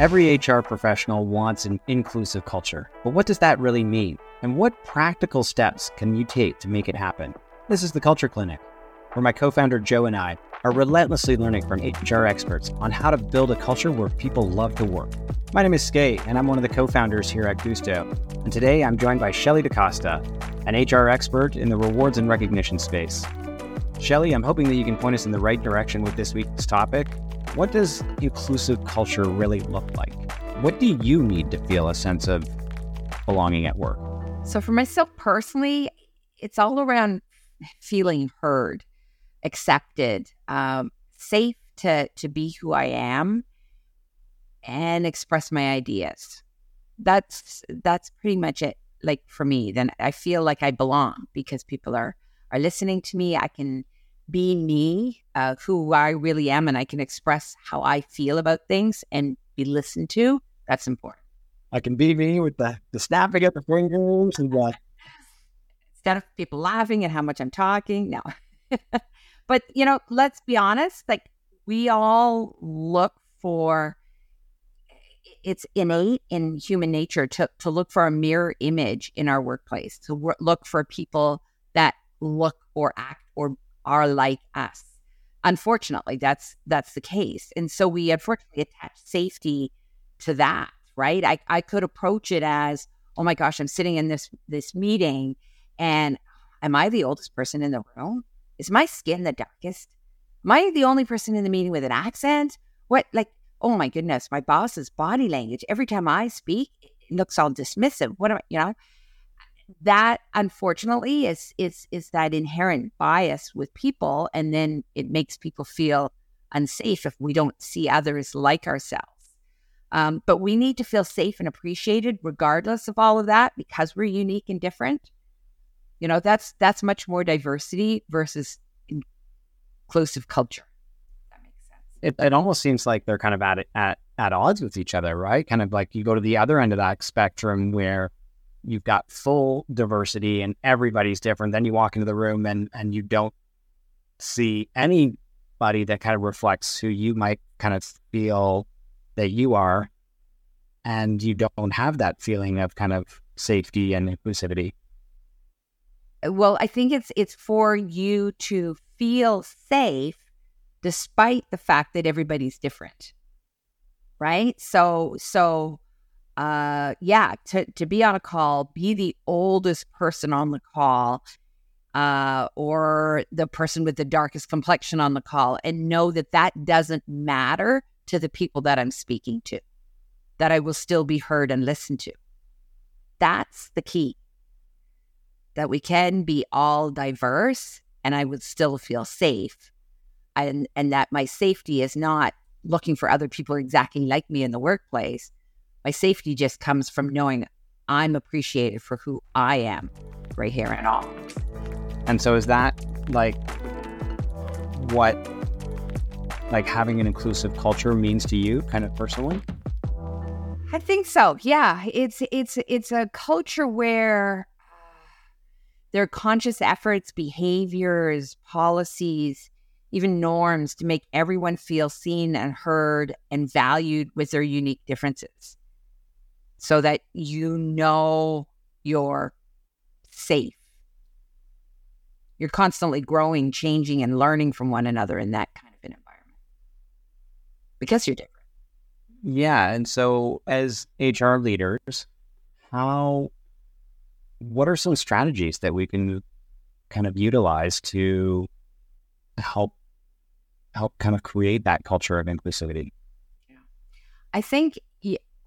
Every HR professional wants an inclusive culture, but what does that really mean? And what practical steps can you take to make it happen? This is the Culture Clinic, where my co founder Joe and I are relentlessly learning from HR experts on how to build a culture where people love to work. My name is Skai, and I'm one of the co founders here at Guusto. And today I'm joined by Shelley DaCosta, an HR expert in the rewards and recognition space. Shelley, I'm hoping that you can point us in the right direction with this week's topic. What does inclusive culture really look like? What do you need to feel a sense of belonging at work? So, for myself personally, it's all around feeling heard accepted, um, safe to to be who I am, and express my ideas. That's that's pretty much it. Like for me, then I feel like I belong because people are are listening to me. I can be me, uh, who I really am, and I can express how I feel about things and be listened to. That's important. I can be me with the, the snapping at the fingers and what. Instead of people laughing at how much I'm talking, no. But, you know, let's be honest, like we all look for it's innate in human nature to, to look for a mirror image in our workplace, to w- look for people that look or act or are like us. Unfortunately, that's that's the case. And so we unfortunately attach safety to that, right? I, I could approach it as, oh my gosh, I'm sitting in this this meeting and am I the oldest person in the room? Is my skin the darkest? Am I the only person in the meeting with an accent? What, like, oh my goodness, my boss's body language, every time I speak, it looks all dismissive. What am I, you know? That unfortunately is is is that inherent bias with people, and then it makes people feel unsafe if we don't see others like ourselves. Um, but we need to feel safe and appreciated regardless of all of that because we're unique and different. You know, that's that's much more diversity versus inclusive culture. That makes sense. It, it almost seems like they're kind of at at at odds with each other, right? Kind of like you go to the other end of that spectrum where you've got full diversity and everybody's different. Then you walk into the room and and you don't see anybody that kind of reflects who you might kind of feel that you are, and you don't have that feeling of kind of safety and inclusivity well, I think it's it's for you to feel safe despite the fact that everybody's different. Right? So so uh yeah, to to be on a call, be the oldest person on the call uh or the person with the darkest complexion on the call and know that that doesn't matter to the people that I'm speaking to. That I will still be heard and listened to. That's the key that we can be all diverse and I would still feel safe. And, and that my safety is not looking for other people exactly like me in the workplace. My safety just comes from knowing I'm appreciated for who I am, right here and all. And so, is that like what like having an inclusive culture means to you, kind of personally? I think so. Yeah, it's it's it's a culture where their conscious efforts, behaviors, policies, even norms to make everyone feel seen and heard and valued with their unique differences so that you know you're safe. You're constantly growing, changing, and learning from one another in that kind of an environment because you're different. Yeah. And so, as HR leaders, how what are some strategies that we can kind of utilize to help help kind of create that culture of inclusivity? Yeah. I think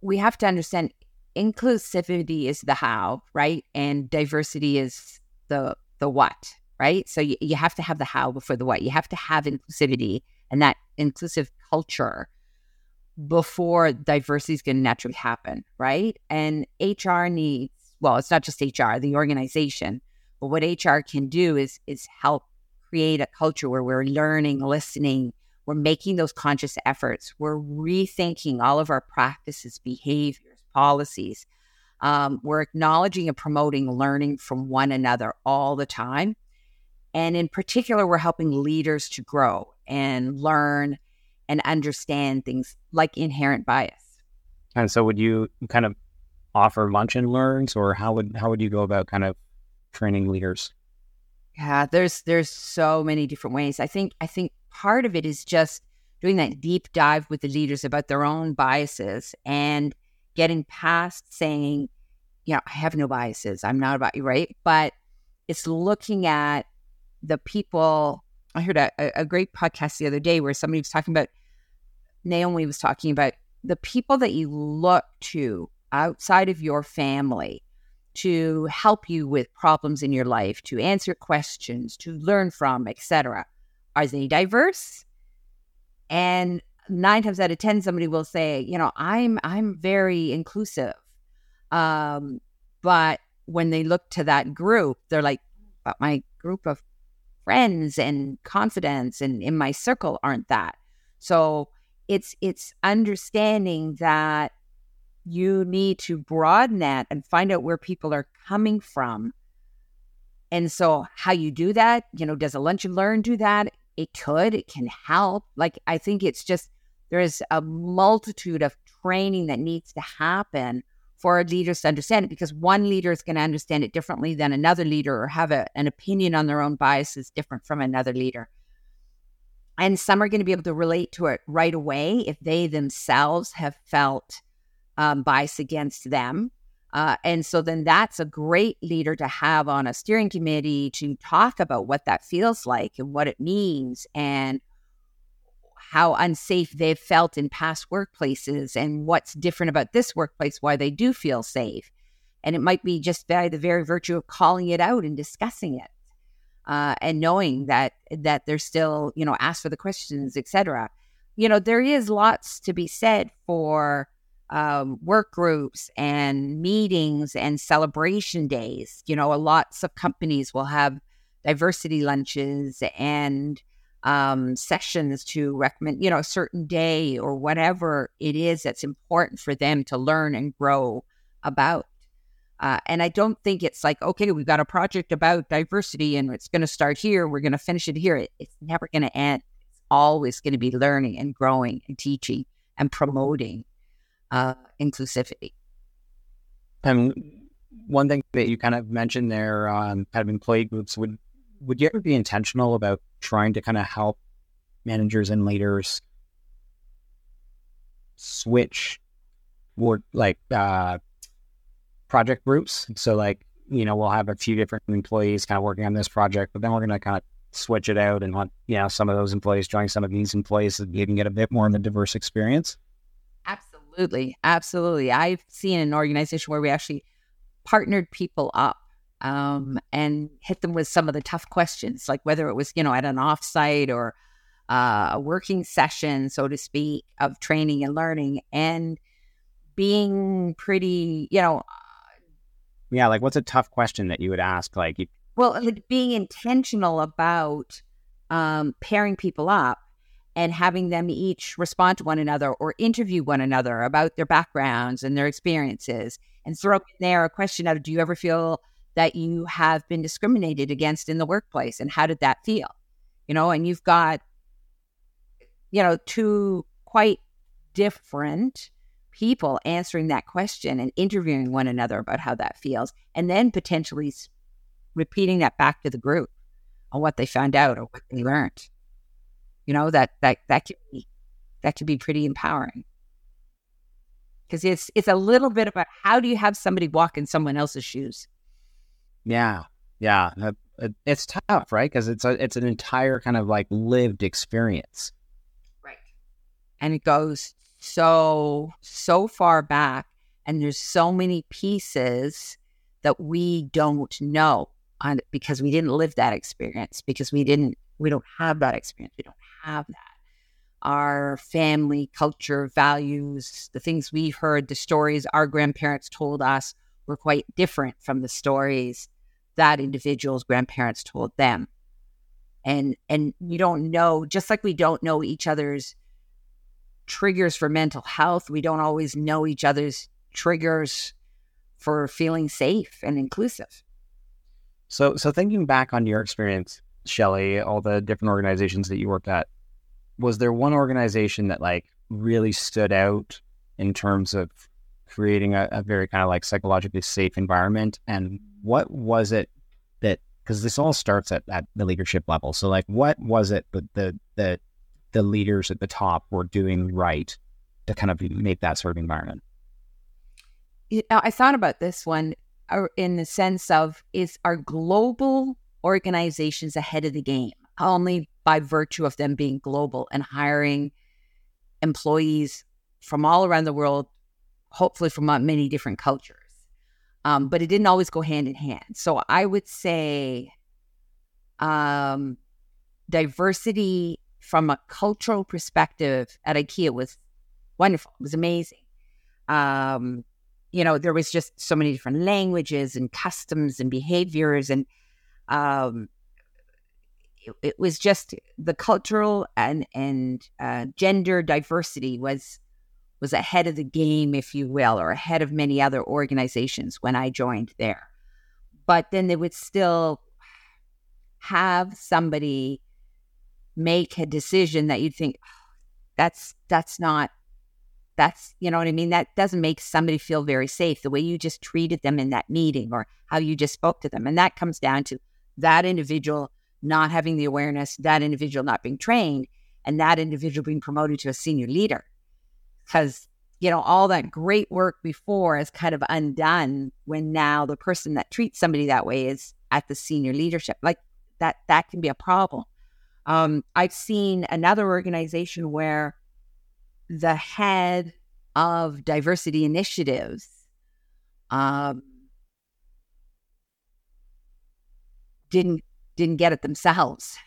we have to understand inclusivity is the how, right? And diversity is the the what, right? So you, you have to have the how before the what. You have to have inclusivity and that inclusive culture before diversity is going to naturally happen, right? And HR needs well, it's not just HR, the organization. But what HR can do is is help create a culture where we're learning, listening, we're making those conscious efforts, we're rethinking all of our practices, behaviors, policies. Um, we're acknowledging and promoting learning from one another all the time. And in particular, we're helping leaders to grow and learn and understand things like inherent bias And so, would you kind of offer lunch and learns, or how would how would you go about kind of training leaders? Yeah, there's there's so many different ways. I think I think part of it is just doing that deep dive with the leaders about their own biases and getting past saying, you know, I have no biases. I'm not about you, right? But it's looking at the people. I heard a, a great podcast the other day where somebody was talking about Naomi was talking about the people that you look to outside of your family to help you with problems in your life, to answer questions, to learn from, etc. Are they diverse? And nine times out of ten, somebody will say, you know, I'm I'm very inclusive. Um, but when they look to that group, they're like, but my group of friends and confidence and in my circle aren't that. So it's it's understanding that you need to broaden that and find out where people are coming from. And so, how you do that, you know, does a lunch and learn do that? It could, it can help. Like, I think it's just there is a multitude of training that needs to happen for leaders to understand it because one leader is going to understand it differently than another leader or have a, an opinion on their own biases different from another leader. And some are going to be able to relate to it right away if they themselves have felt um, bias against them. Uh, and so then that's a great leader to have on a steering committee to talk about what that feels like and what it means and how unsafe they've felt in past workplaces and what's different about this workplace, why they do feel safe. And it might be just by the very virtue of calling it out and discussing it. Uh, and knowing that that they're still, you know, asked for the questions, etc. You know, there is lots to be said for um, work groups and meetings and celebration days. You know, lots of companies will have diversity lunches and um, sessions to recommend, you know, a certain day or whatever it is that's important for them to learn and grow about. Uh, and I don't think it's like, okay, we've got a project about diversity and it's going to start here. We're going to finish it here. It, it's never going to end. It's always going to be learning and growing and teaching and promoting uh, inclusivity. And one thing that you kind of mentioned there on kind of employee groups would would you ever be intentional about trying to kind of help managers and leaders switch more like uh, project groups? So like you know we'll have a few different employees kind of working on this project, but then we're going to kind of switch it out and want you know some of those employees join some of these employees so you can get a bit more of a diverse experience. Absolutely. Absolutely. I've seen an organization where we actually partnered people up um, and hit them with some of the tough questions, like whether it was, you know, at an offsite or uh, a working session, so to speak, of training and learning and being pretty, you know. Yeah. Like, what's a tough question that you would ask? Like, you... well, like being intentional about um, pairing people up and having them each respond to one another or interview one another about their backgrounds and their experiences and throw in there a question of do you ever feel that you have been discriminated against in the workplace and how did that feel? You know and you've got you know two quite different people answering that question and interviewing one another about how that feels and then potentially repeating that back to the group on what they found out or what they learned. You know that that that could be that could be pretty empowering. Because it's it's a little bit about how do you have somebody walk in someone else's shoes yeah yeah uh, it's tough right? Because it's a it's an entire kind of like lived experience. Right. And it goes so so far back and there's so many pieces that we don't know on because we didn't live that experience because we didn't we don't have that experience we don't have that. Our family, culture, values, the things we heard, the stories our grandparents told us were quite different from the stories that individuals' grandparents told them. And and you don't know, just like we don't know each other's triggers for mental health, we don't always know each other's triggers for feeling safe and inclusive. So so thinking back on your experience, Shelley, all the different organizations that you worked at, was there one organization that like really stood out in terms of creating a, a very kind of like psychologically safe environment? And what was it that because this all starts at, at the leadership level. So like what was it that the the the leaders at the top were doing right to kind of make that sort of environment? I thought about this one uh, in the sense of is our global organizations ahead of the game only by virtue of them being global and hiring employees from all around the world, hopefully from many different cultures. Um, but it didn't always go hand in hand. So I would say um, diversity from a cultural perspective at IKEA was wonderful. It was amazing. Um, you know, there was just so many different languages and customs and behaviors, and um, it, it, was just the cultural and and uh, gender diversity was was ahead of the game, if you will, or ahead of many other organizations when I joined there. But then they would still have somebody make a decision that you'd think oh, that's that's not that's you know what I mean? That doesn't make somebody feel very safe the way you just treated them in that meeting or how you just spoke to them. And that comes down to that individual not having the awareness that individual not being trained and that individual being promoted to a senior leader because you know all that great work before is kind of undone when now the person that treats somebody that way is at the senior leadership. Like that that can be a problem. Um, i've seen another organization where the head of diversity initiatives um, didn't didn't get it themselves.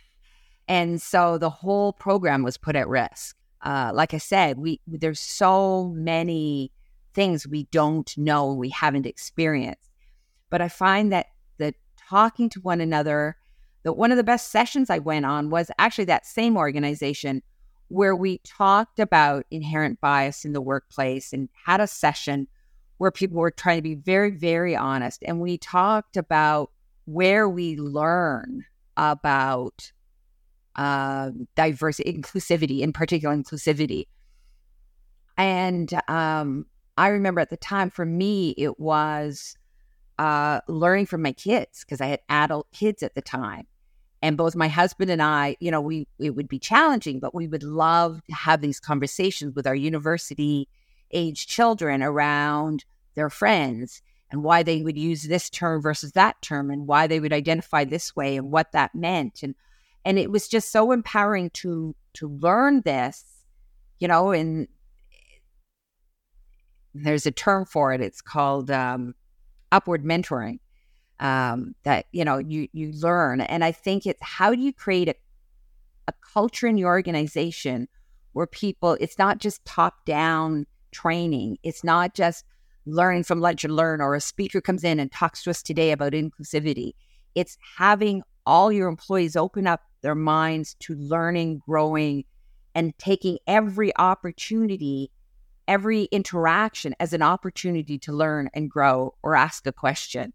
And so the whole program was put at risk uh, like I said, we there's so many things we don't know, we haven't experienced. But I find that the talking to one another, that one of the best sessions I went on was actually that same organization where we talked about inherent bias in the workplace and had a session where people were trying to be very, very honest. And we talked about where we learn about uh, diversity, inclusivity, in particular inclusivity. And um, I remember at the time, for me, it was uh, learning from my kids because I had adult kids at the time. And both my husband and I, you know, we it would be challenging, but we would love to have these conversations with our university age children around their friends and why they would use this term versus that term and why they would identify this way and what that meant and and it was just so empowering to to learn this you know and there's a term for it. It's called um, upward mentoring um, that you know you you learn. And i think it's how do you create a, a culture in your organization where people it's not just top down training. It's not just learning from lunch and learn or a speaker comes in and talks to us today about inclusivity. It's having all your employees open up their minds to learning, growing, and taking every opportunity, every interaction as an opportunity to learn and grow or ask a question.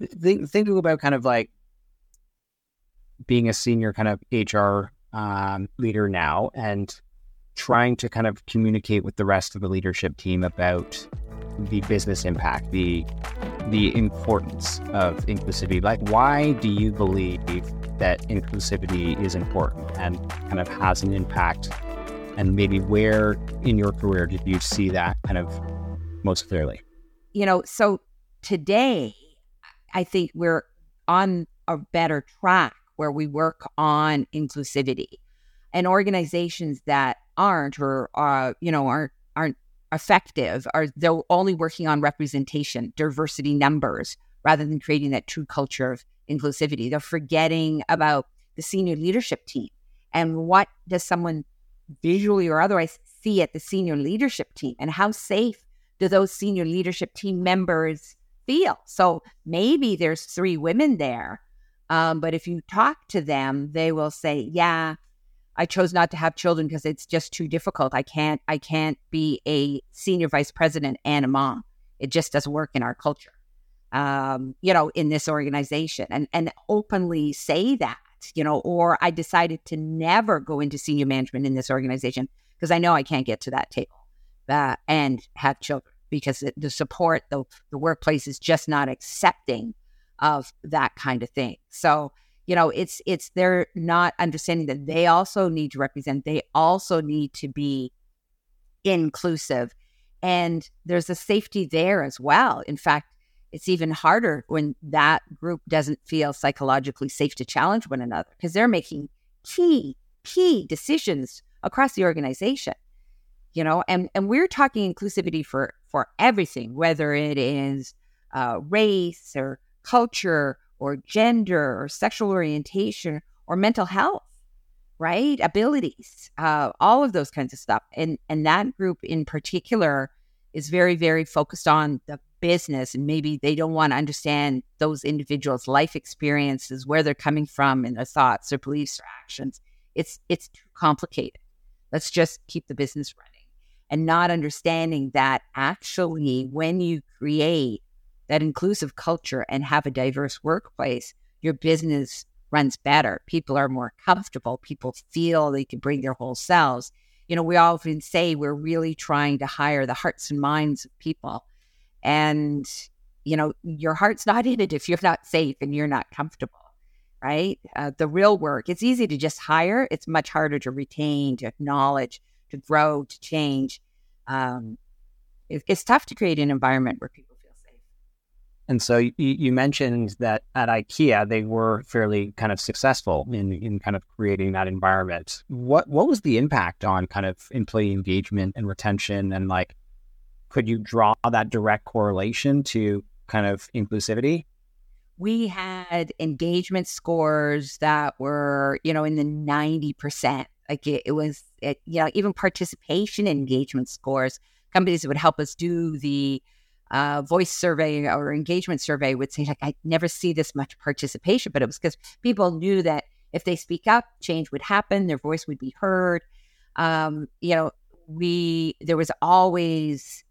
Think, thinking about kind of like being a senior kind of HR um, leader now and trying to kind of communicate with the rest of the leadership team about the business impact, the the importance of inclusivity. Like, why do you believe that inclusivity is important and kind of has an impact? And maybe where in your career did you see that kind of most clearly? You know, so today, I think we're on a better track where we work on inclusivity and organizations that aren't or uh, you know aren't aren't effective are they're only working on representation, diversity numbers, rather than creating that true culture of inclusivity. They're forgetting about the senior leadership team and what does someone visually or otherwise see at the senior leadership team and how safe do those senior leadership team members feel? So maybe there's three women there, um, but if you talk to them, they will say, "Yeah, I chose not to have children because it's just too difficult. I can't I can't be a senior vice president and a mom. It just doesn't work in our culture. Um, you know, in this organization and and openly say that, you know, or I decided to never go into senior management in this organization because I know I can't get to that table uh, and have children because the support, the, the workplace is just not accepting of that kind of thing. So, you know, it's it's they're not understanding that they also need to represent. They also need to be inclusive, and there's a safety there as well. In fact, it's even harder when that group doesn't feel psychologically safe to challenge one another because they're making key key decisions across the organization you know and and we're talking inclusivity for for everything whether it is uh, race or culture or gender or sexual orientation or mental health right? Abilities uh, all of those kinds of stuff. And and that group in particular is very very focused on the business. And maybe they don't want to understand those individuals life experiences where they're coming from and their thoughts or beliefs or actions. It's it's too complicated. Let's just keep the business running. And not understanding that actually when you create that inclusive culture and have a diverse workplace, your business runs better. People are more comfortable. People feel they can bring their whole selves. You know, we often say we're really trying to hire the hearts and minds of people. And, you know, your heart's not in it if you're not safe and you're not comfortable, right? Uh, the real work, it's easy to just hire, it's much harder to retain, to acknowledge, to grow, to change. Um, it, it's tough to create an environment where people. And so you, you, mentioned that at IKEA they were fairly kind of successful in in kind of creating that environment. What what was the impact on kind of employee engagement and retention and like could you draw that direct correlation to kind of inclusivity? We had engagement scores that were, you know, in the 90%. Like it, it was, it, you know, even participation engagement scores. Companies that would help us do the uh, voice survey or engagement survey would say, like, I never see this much participation, but it was because people knew that if they speak up, change would happen, their voice would be heard. Um, you know, we there was always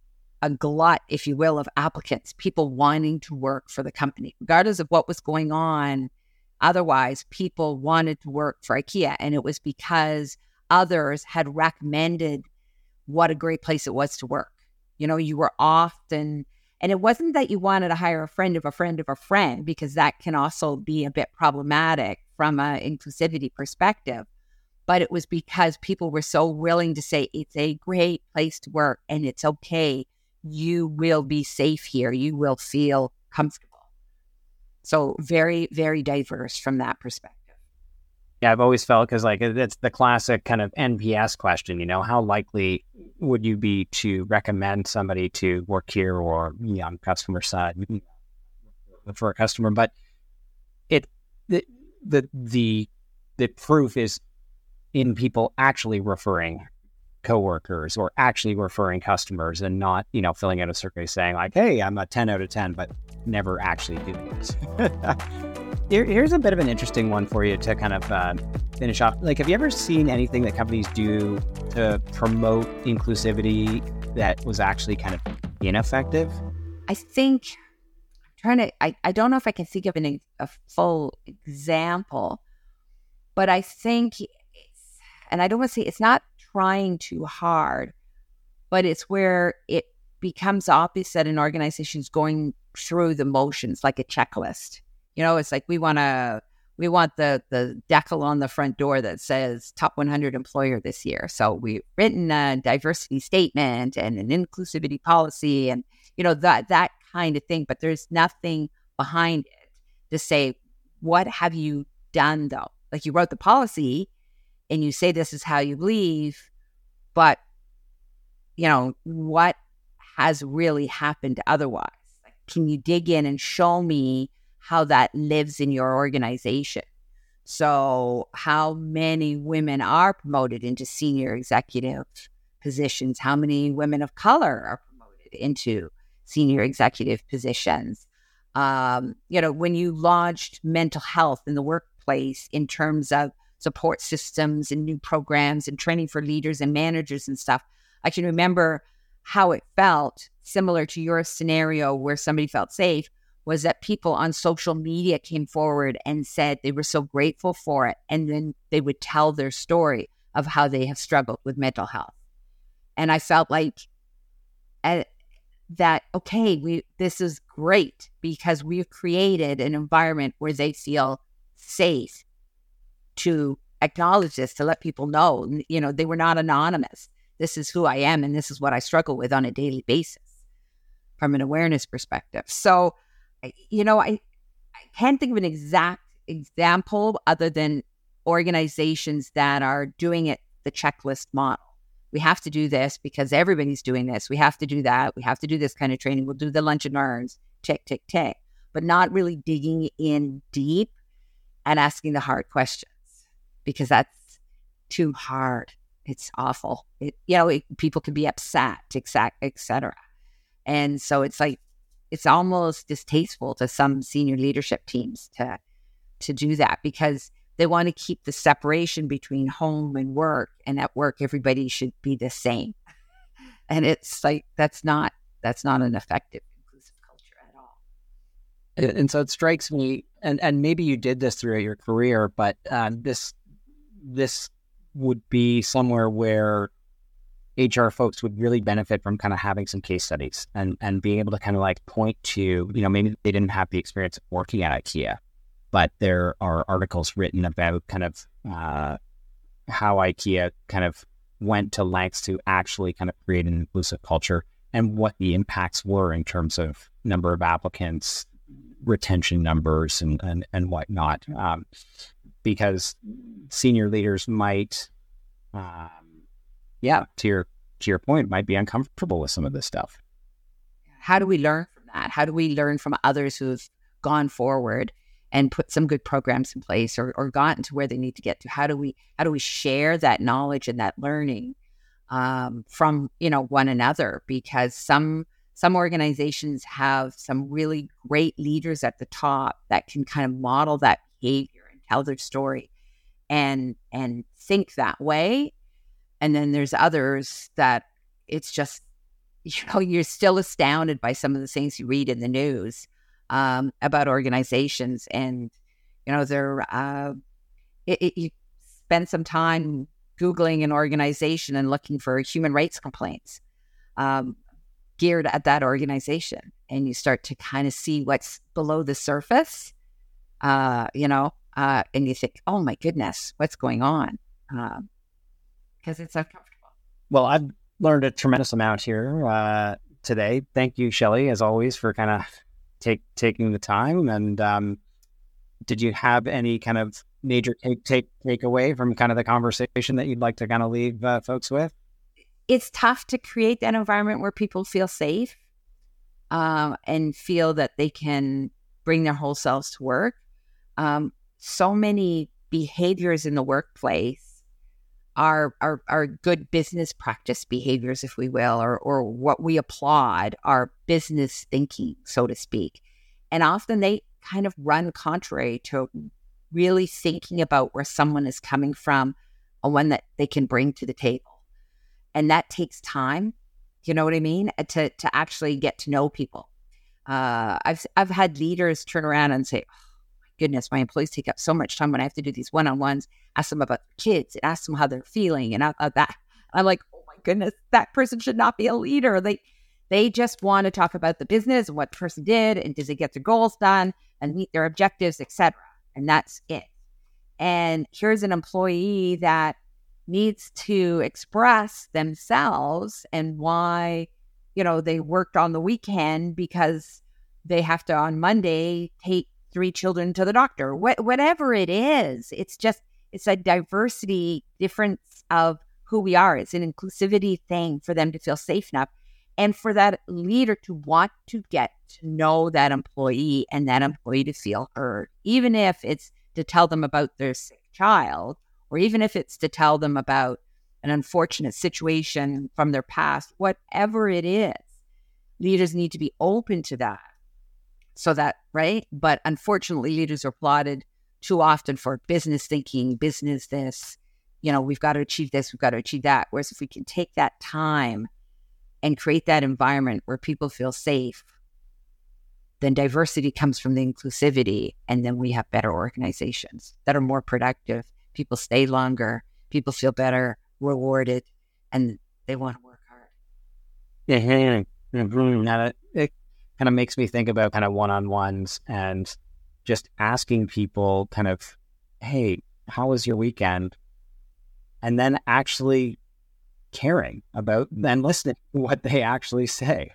a glut, if you will, of applicants, people wanting to work for the company, regardless of what was going on Otherwise, people wanted to work for IKEA, and it was because others had recommended what a great place it was to work. You know, you were often, and it wasn't that you wanted to hire a friend of a friend of a friend, because that can also be a bit problematic from an inclusivity perspective. But it was because people were so willing to say, it's a great place to work and it's okay. You will be safe here. You will feel comfortable. So very, very diverse from that perspective. Yeah, I've always felt because like it's the classic kind of NPS question. You know, how likely would you be to recommend somebody to work here or you know, on customer side for a customer? But it the the the the proof is in people actually referring coworkers or actually referring customers and not, you know, filling out a survey saying like, "Hey, I'm a 10 out of 10," but never actually doing it. Here, here's a bit of an interesting one for you to kind of uh, finish off. Like, have you ever seen anything that companies do to promote inclusivity that was actually kind of ineffective? I think I'm trying to. I, I don't know if I can think of an, a full example, but I think, and I don't want to say it's not trying too hard, but it's where it becomes obvious that an organization is going through the motions like a checklist. You know, it's like we want to we want the the decal on the front door that says top 100 employer this year. So we've written a diversity statement and an inclusivity policy and you know that that kind of thing, but there's nothing behind it to say what have you done though? Like you wrote the policy and you say this is how you believe, but you know, what has really happened otherwise? Like, can you dig in and show me how that lives in your organization? So, how many women are promoted into senior executive positions? How many women of color are promoted into senior executive positions? Um, you know, when you launched mental health in the workplace in terms of support systems and new programs and training for leaders and managers and stuff. I can remember how it felt, similar to your scenario where somebody felt safe, was that people on social media came forward and said they were so grateful for it. And then they would tell their story of how they have struggled with mental health. And I felt like uh, that okay, we this is great because we've created an environment where they feel safe to acknowledge this, to let people know, you know, they were not anonymous. This is who I am, and this is what I struggle with on a daily basis from an awareness perspective. So, you know, I I can't think of an exact example other than organizations that are doing it the checklist model. We have to do this because everybody's doing this. We have to do that. We have to do this kind of training. We'll do the lunch and learns, tick, tick, tick, but not really digging in deep and asking the hard questions because that's too hard. It's awful. It, you know, it, people can be upset, exact, etc. And so it's like it's almost distasteful to some senior leadership teams to to do that because they want to keep the separation between home and work and at work everybody should be the same. And it's like that's not that's not an effective inclusive culture at all. And, and so it strikes me and and maybe you did this throughout your career but uh, this this would be somewhere where HR folks would really benefit from kind of having some case studies and and being able to kind of like point to, you know, maybe they didn't have the experience working at IKEA, but there are articles written about kind of uh, how IKEA kind of went to lengths to actually kind of create an inclusive culture and what the impacts were in terms of number of applicants, retention numbers, and and, and whatnot. Um, because senior leaders might, um, yeah, to your to your point, might be uncomfortable with some of this stuff. How do we learn from that? How do we learn from others who've gone forward and put some good programs in place or, or gotten to where they need to get to? How do we how do we share that knowledge and that learning um, from you know one another? Because some some organizations have some really great leaders at the top that can kind of model that behavior and tell their story and and think that way. And then there's others that it's just you know you're still astounded by some of the things you read in the news um, about organizations, and you know they're uh, it, it, you spend some time googling an organization and looking for human rights complaints um, geared at that organization, and you start to kind of see what's below the surface. Uh, you know, uh, and you think, "Oh my goodness, what's going on?" Because it's uncomfortable. Well, I've learned a tremendous amount here uh, today. Thank you, Shelley, as always, for kind of take taking the time. And um, did you have any kind of major take take takeaway from kind of the conversation that you'd like to kind of leave uh, folks with? It's tough to create that environment where people feel safe um, and feel that they can bring their whole selves to work. Um, so many behaviors in the workplace our, our, our good business practice behaviors, if we will, or, or what we applaud, our business thinking, so to speak. And often they kind of run contrary to really thinking about where someone is coming from and one that they can bring to the table. And that takes time. You know what I mean? Uh, to, to actually get to know people. Uh, I've, I've had leaders turn around and say, goodness, my employees take up so much time when I have to do these one on ones, ask them about their kids and ask them how they're feeling and uh, that. I'm like, oh my goodness, that person should not be a leader. They they just want to talk about the business and what the person did and does it get their goals done and meet their objectives, etc. And that's it. And here's an employee that needs to express themselves and why, you know, they worked on the weekend because they have to on Monday take three children to the doctor, Wh- whatever it is. It's just, it's a diversity difference of who we are. It's an inclusivity thing for them to feel safe enough and for that leader to want to get to know that employee and that employee to feel heard, even if it's to tell them about their sick child, or even if it's to tell them about an unfortunate situation from their past, whatever it is, leaders need to be open to that so that, right? But unfortunately, leaders are plotted too often for business thinking, business this, you know, we've got to achieve this, we've got to achieve that. Whereas if we can take that time and create that environment where people feel safe, then diversity comes from the inclusivity. And then we have better organizations that are more productive. People stay longer, people feel better, rewarded, and they want to work hard. Yeah, And it, it kind of makes me think about kind of one on ones and just asking people kind of, hey, how was your weekend? And then actually caring about and listening to what they actually say.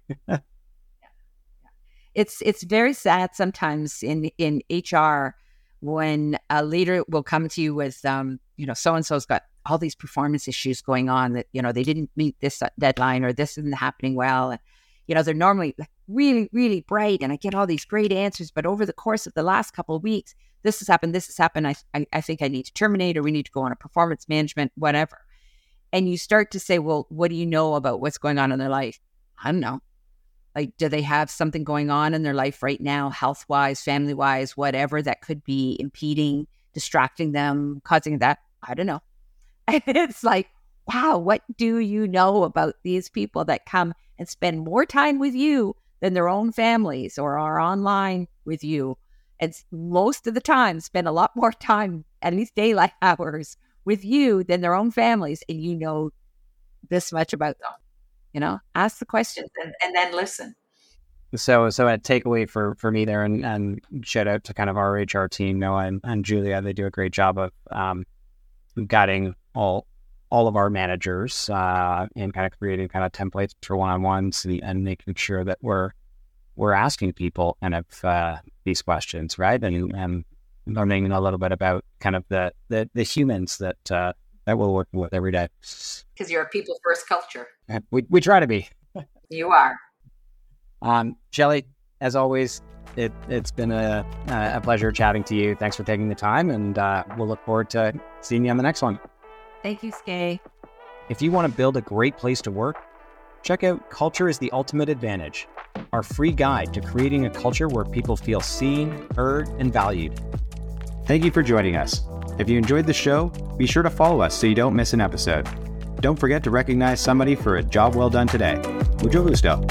it's it's very sad sometimes in in HR when a leader will come to you with um, you know, so and so's got all these performance issues going on that, you know, they didn't meet this deadline or this isn't happening well. And, you know, they're normally like really, really bright and I get all these great answers. But over the course of the last couple of weeks, this has happened, this has happened. I, I, I think I need to terminate or we need to go on a performance management, whatever. And you start to say, well, what do you know about what's going on in their life? I don't know. Like, do they have something going on in their life right now, health wise, family wise, whatever that could be impeding, distracting them, causing that? I don't know. And it's like, wow, what do you know about these people that come and spend more time with you than their own families or are online with you? And most of the time, spend a lot more time, at least daylight hours, with you than their own families. And you know this much about them. You know, ask the questions and, and then listen. So, so a takeaway for for me there, and, and shout out to kind of our HR team, Noah and, and Julia. They do a great job of um, guiding all all of our managers uh, and kind of creating kind of templates for one on ones and, and, making sure that we're we're asking people kind of uh, these questions, right? And, and learning a little bit about kind of the the, the humans that uh, that we're working with every day. Because you're a people first culture. We, we try to be. you are. Um, Shelley, as always, it, has been a, a pleasure chatting to you. Thanks for taking the time, and uh, we'll look forward to seeing you on the next one. Thank you, Skai. If you want to build a great place to work, check out Culture is the Ultimate Advantage, our free guide to creating a culture where people feel seen, heard, and valued. Thank you for joining us. If you enjoyed the show, be sure to follow us so you don't miss an episode. Don't forget to recognize somebody for a job well done today. Mucho gusto.